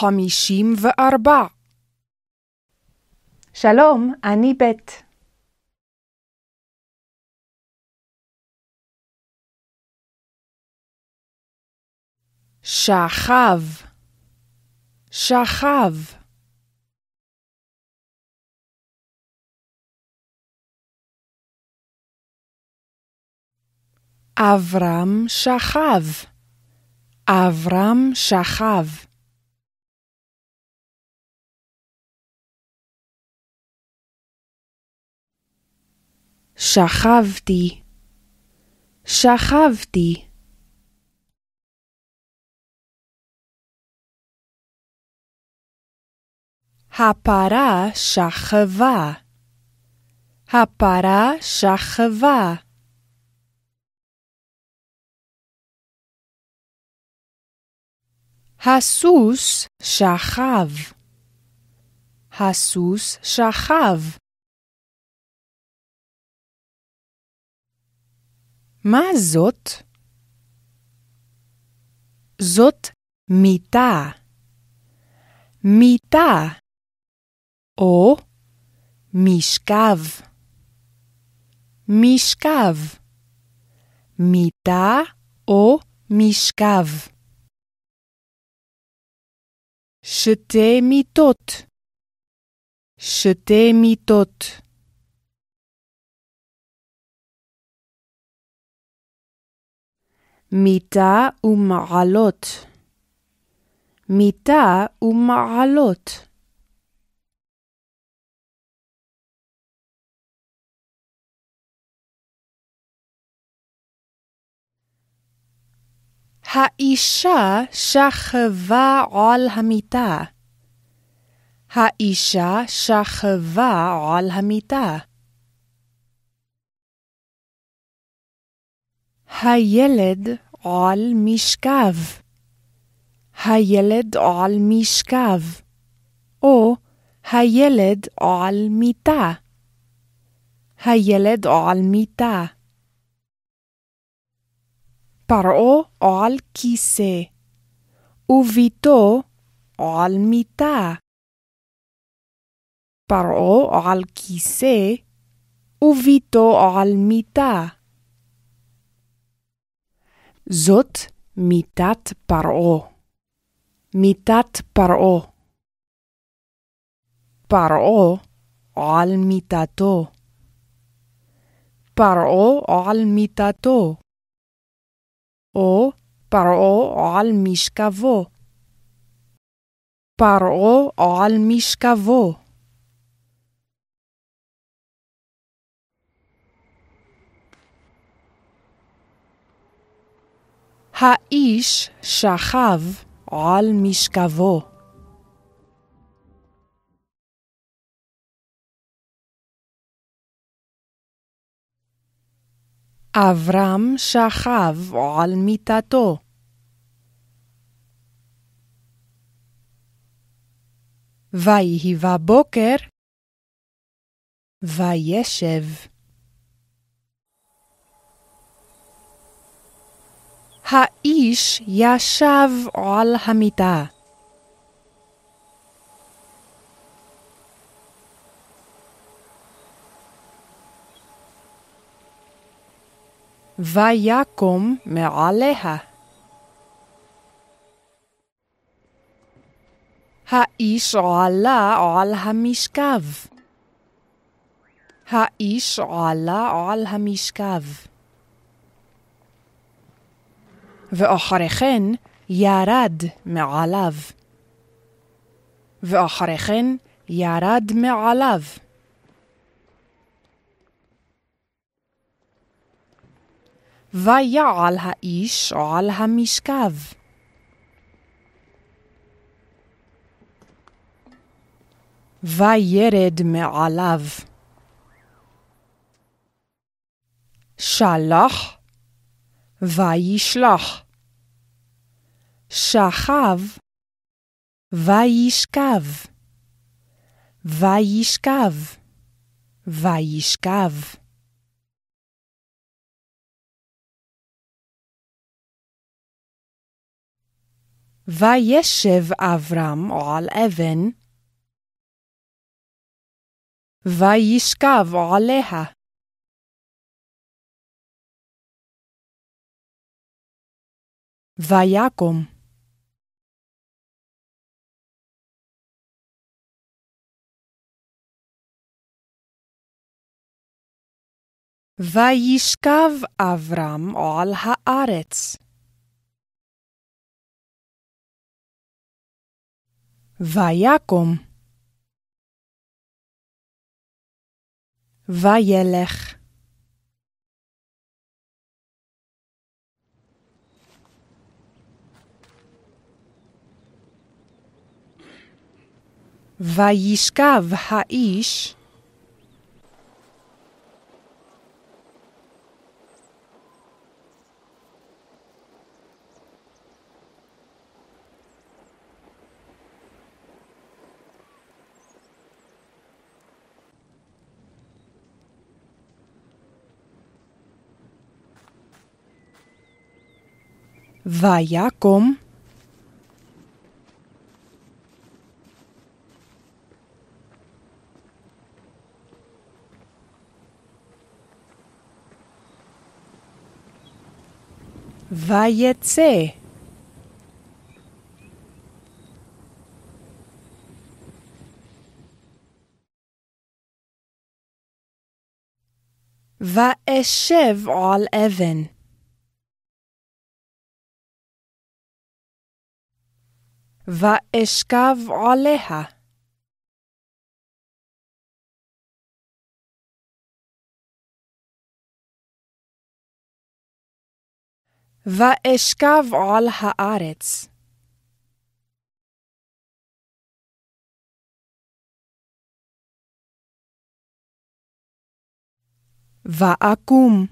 חמישים וארבע. שלום, אני ב'. שכב, שכב. אברהם שכב, אברהם שכב. שכבתי, שכבתי. הפרה שכבה, הפרה שכבה. הסוס שכב, הסוס שכב. מה זאת? זאת מיטה. מיטה. או משכב. משכב. מיטה או משכב. שתי מיטות. שתי מיטות. מיטה ומעלות. מיטה ומעלות. האישה שכבה על המיטה. האישה שכבה על המיטה. הילד על משכב. הילד על משכב. או הילד על מיטה. הילד על מיטה. פרעה על כיסא, וביתו על מיטה. פרעה על כיסא, וביתו על מיטה. זאת מיטת פרעה. מיטת פרעה. פרעה על מיטתו. פרעה על מיטתו. או פרעה על משכבו. פרעה על משכבו. האיש שכב על משכבו. אברהם שכב על מיטתו. ויהי בבוקר, וישב. האיש ישב על המיטה. ויקום מעליה. האיש עלה על המשכב. האיש עלה על המשכב. ואחרי כן ירד מעליו. ואחרי כן ירד מעליו. ויעל האיש על המשכב. וירד מעליו. שלח וישלח. שכב וישכב. וישכב. וישכב. וישב אברהם על אבן, וישכב עליה. ויקום. וישכב אברהם על הארץ. ויקום. וילך. וישכב האיש ויקום ויצא ואשב על אבן. ואשכב עליה. ואשכב על הארץ. ואקום.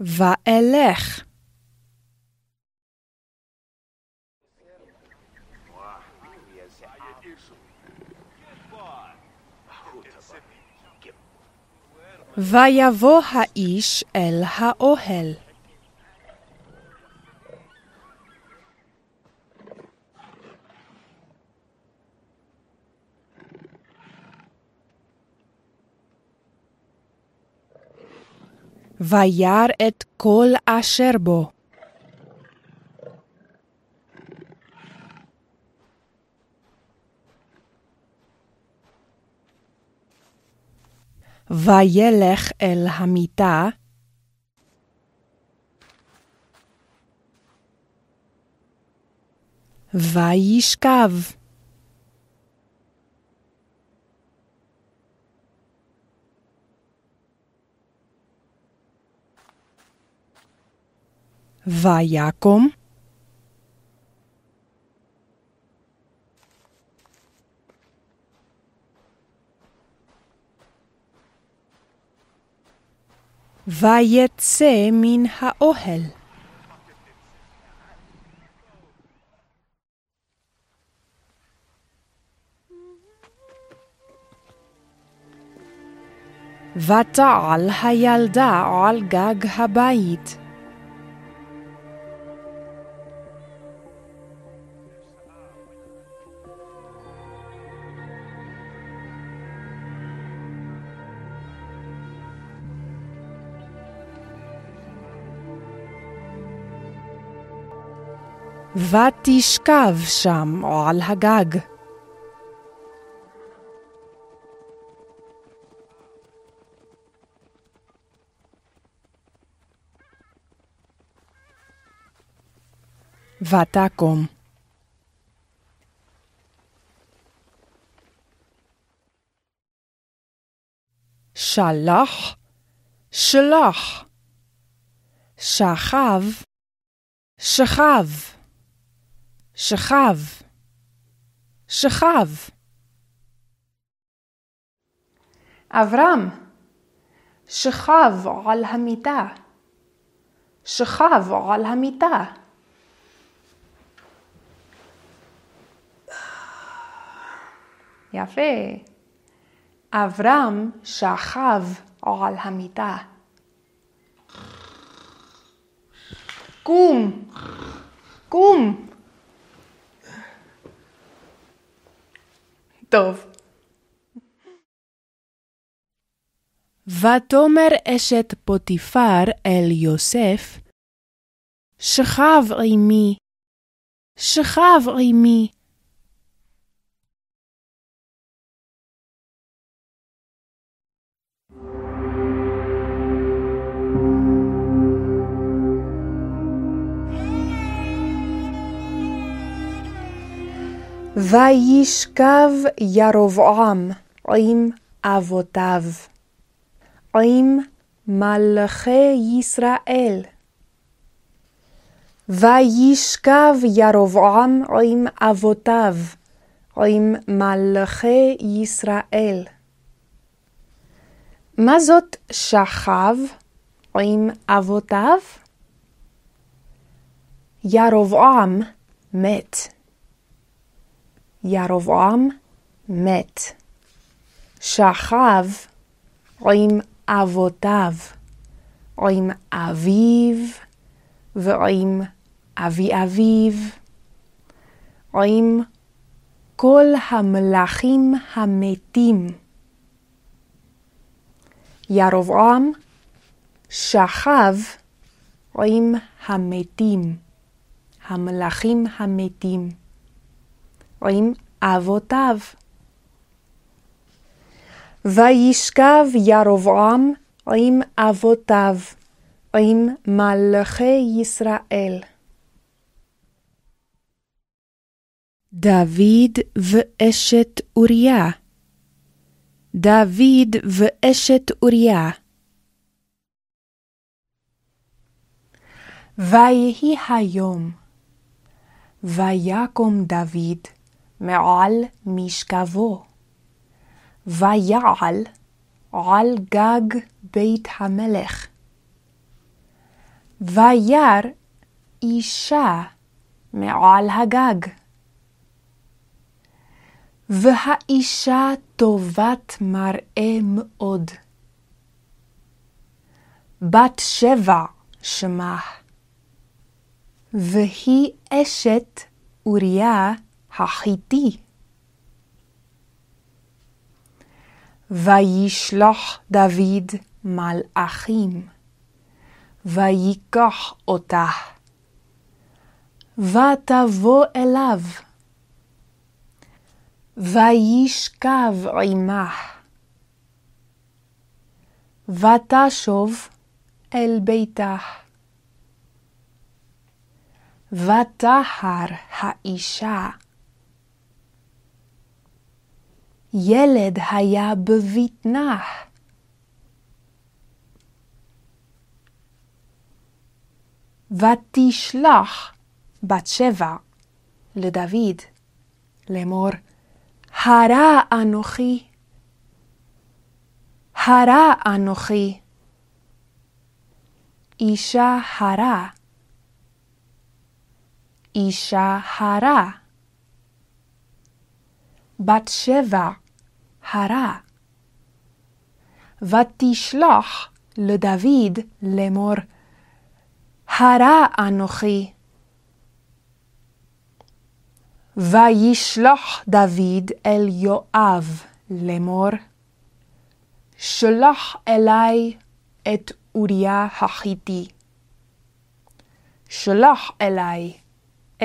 ואלך. ויבוא האיש אל האוהל. וירא את כל אשר בו. וילך אל המיטה, וישכב. ויקום ויצא מן האוהל. ותעל הילדה על גג הבית. ותשכב שם על הגג. ותקום. שלח, שלח, שכב, שכב. שכב, שכב. אברהם, שכב על המיטה. שכב על המיטה. יפה. אברהם שכב על המיטה. קום! קום! טוב. ותאמר אשת פוטיפר אל יוסף, שכב עמי, שכב עמי. וישכב ירבעם עם אבותיו, עם מלכי ישראל. וישכב ירבעם עם אבותיו, עם מלכי ישראל. מה זאת שכב עם אבותיו? ירבעם מת. ירבעם מת. שכב עם אבותיו, עם אביו ועם אבי אביו, עם כל המלאכים המתים. ירבעם שכב עם המתים, המלאכים המתים. עם אבותיו. וישכב ירבעם עם אבותיו, עם מלכי ישראל. דוד ואשת אוריה דוד ואשת אוריה ויהי היום, ויקום דוד, מעל משכבו, ויעל על גג בית המלך. וירא אישה מעל הגג. והאישה טובת מראה מאוד. בת שבע שמה, והיא אשת אוריה החיתי. וישלח דוד מלאכים, ויקח אותה, ותבוא אליו, וישכב עמה, ותשוב אל ביתה. ותהר האישה ילד היה בבטנה. ותשלח בת שבע לדוד לאמור, הרע אנוכי, הרע אנוכי, אישה הרע, אישה הרע. בת שבע הרע. ותשלח לדוד לאמור, הרע אנוכי. וישלח דוד אל יואב לאמור, שלח אלי את אוריה החיתי. שלח אלי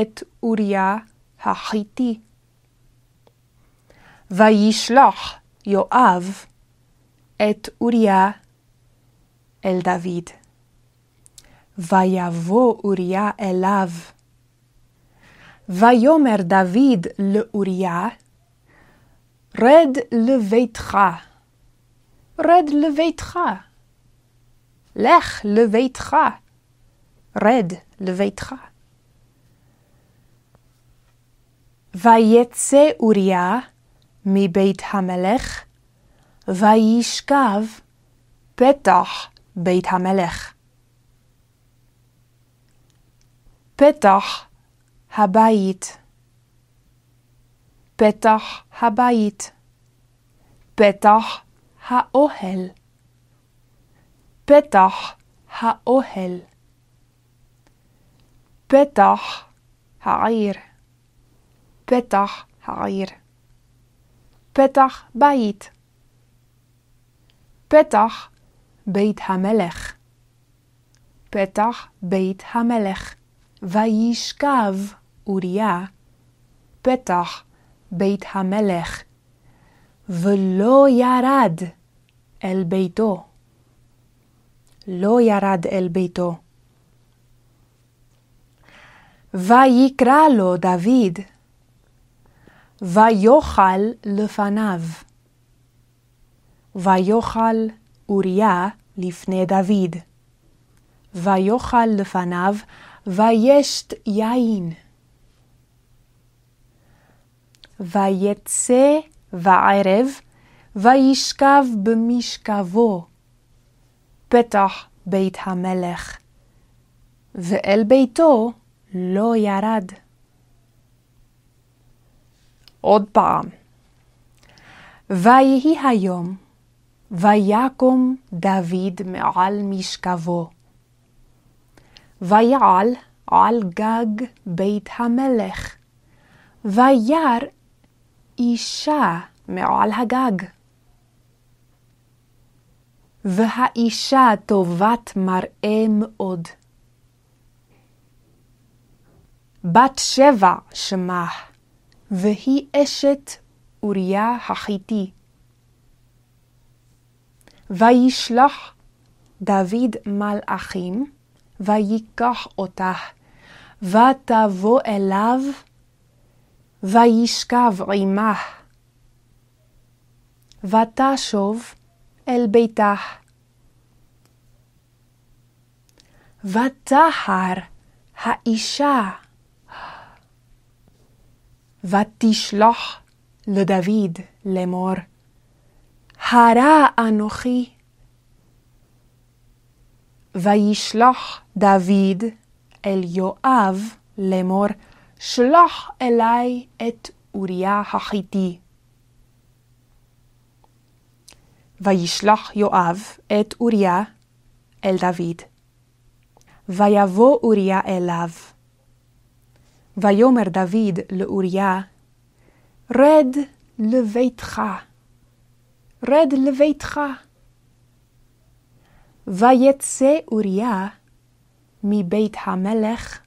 את אוריה החיתי. וישלח יואב את אוריה אל דוד. ויבוא אוריה אליו. ויאמר דוד לאוריה, רד לביתך, רד לביתך, לך לביתך, רד לביתך. ויצא אוריה מבית המלך, וישכב פתח בית המלך. פתח הבית, פתח הבית, פתח האוהל, פתח האוהל. פתח העיר. פתח העיר. פתח בית. פתח בית המלך. פתח בית המלך. וישכב אוריה פתח בית המלך, ולא ירד אל ביתו. לא ירד אל ביתו. ויקרא לו דוד, ויאכל לפניו. ויאכל אוריה לפני דוד. ויאכל לפניו, וישת יין. ויצא בערב, וישכב במשכבו, פתח בית המלך, ואל ביתו לא ירד. עוד פעם. ויהי היום, ויקום דוד מעל משכבו, ויעל על גג בית המלך, וירא אישה מעל הגג. והאישה טובת מראה מאוד. בת שבע שמה, והיא אשת אוריה החיתי. וישלח דוד מלאכים, ויקח אותה, ותבוא אליו, וישכב עמה, ותשוב אל ביתה. ותהר האישה, ותשלח לדוד לאמור, הרע אנוכי. וישלח דוד אל יואב לאמור, שלח אלי את אוריה החיתי. וישלח יואב את אוריה אל דוד. ויבוא אוריה אליו. ויאמר דוד לאוריה, רד לביתך, רד לביתך. ויצא אוריה מבית המלך,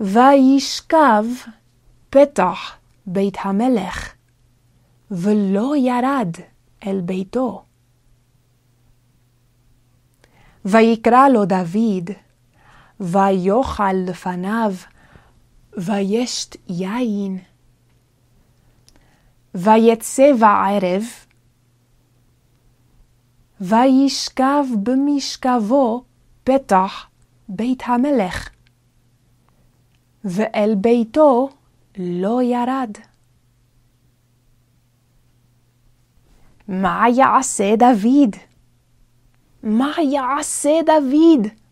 וישכב פתח בית המלך, ולא ירד אל ביתו. ויקרא לו דוד, ויאכל לפניו, וישת יין. ויצא בערב, וישכב במשכבו פתח בית המלך, ואל ביתו לא ירד. מה יעשה דוד? מה יעשה דוד?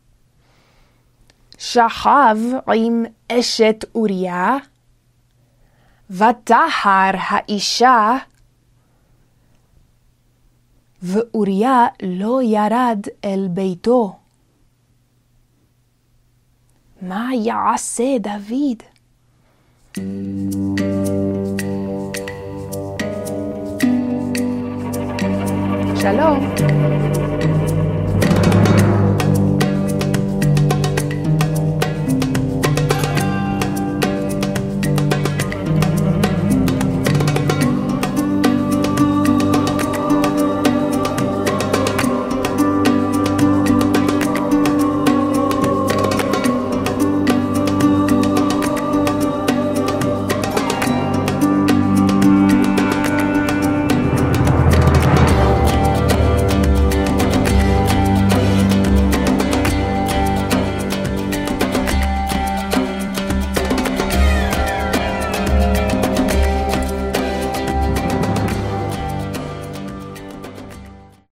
שכב עם אשת אוריה, ותהר האישה, ואוריה לא ירד אל ביתו. מה יעשה דוד? שלום.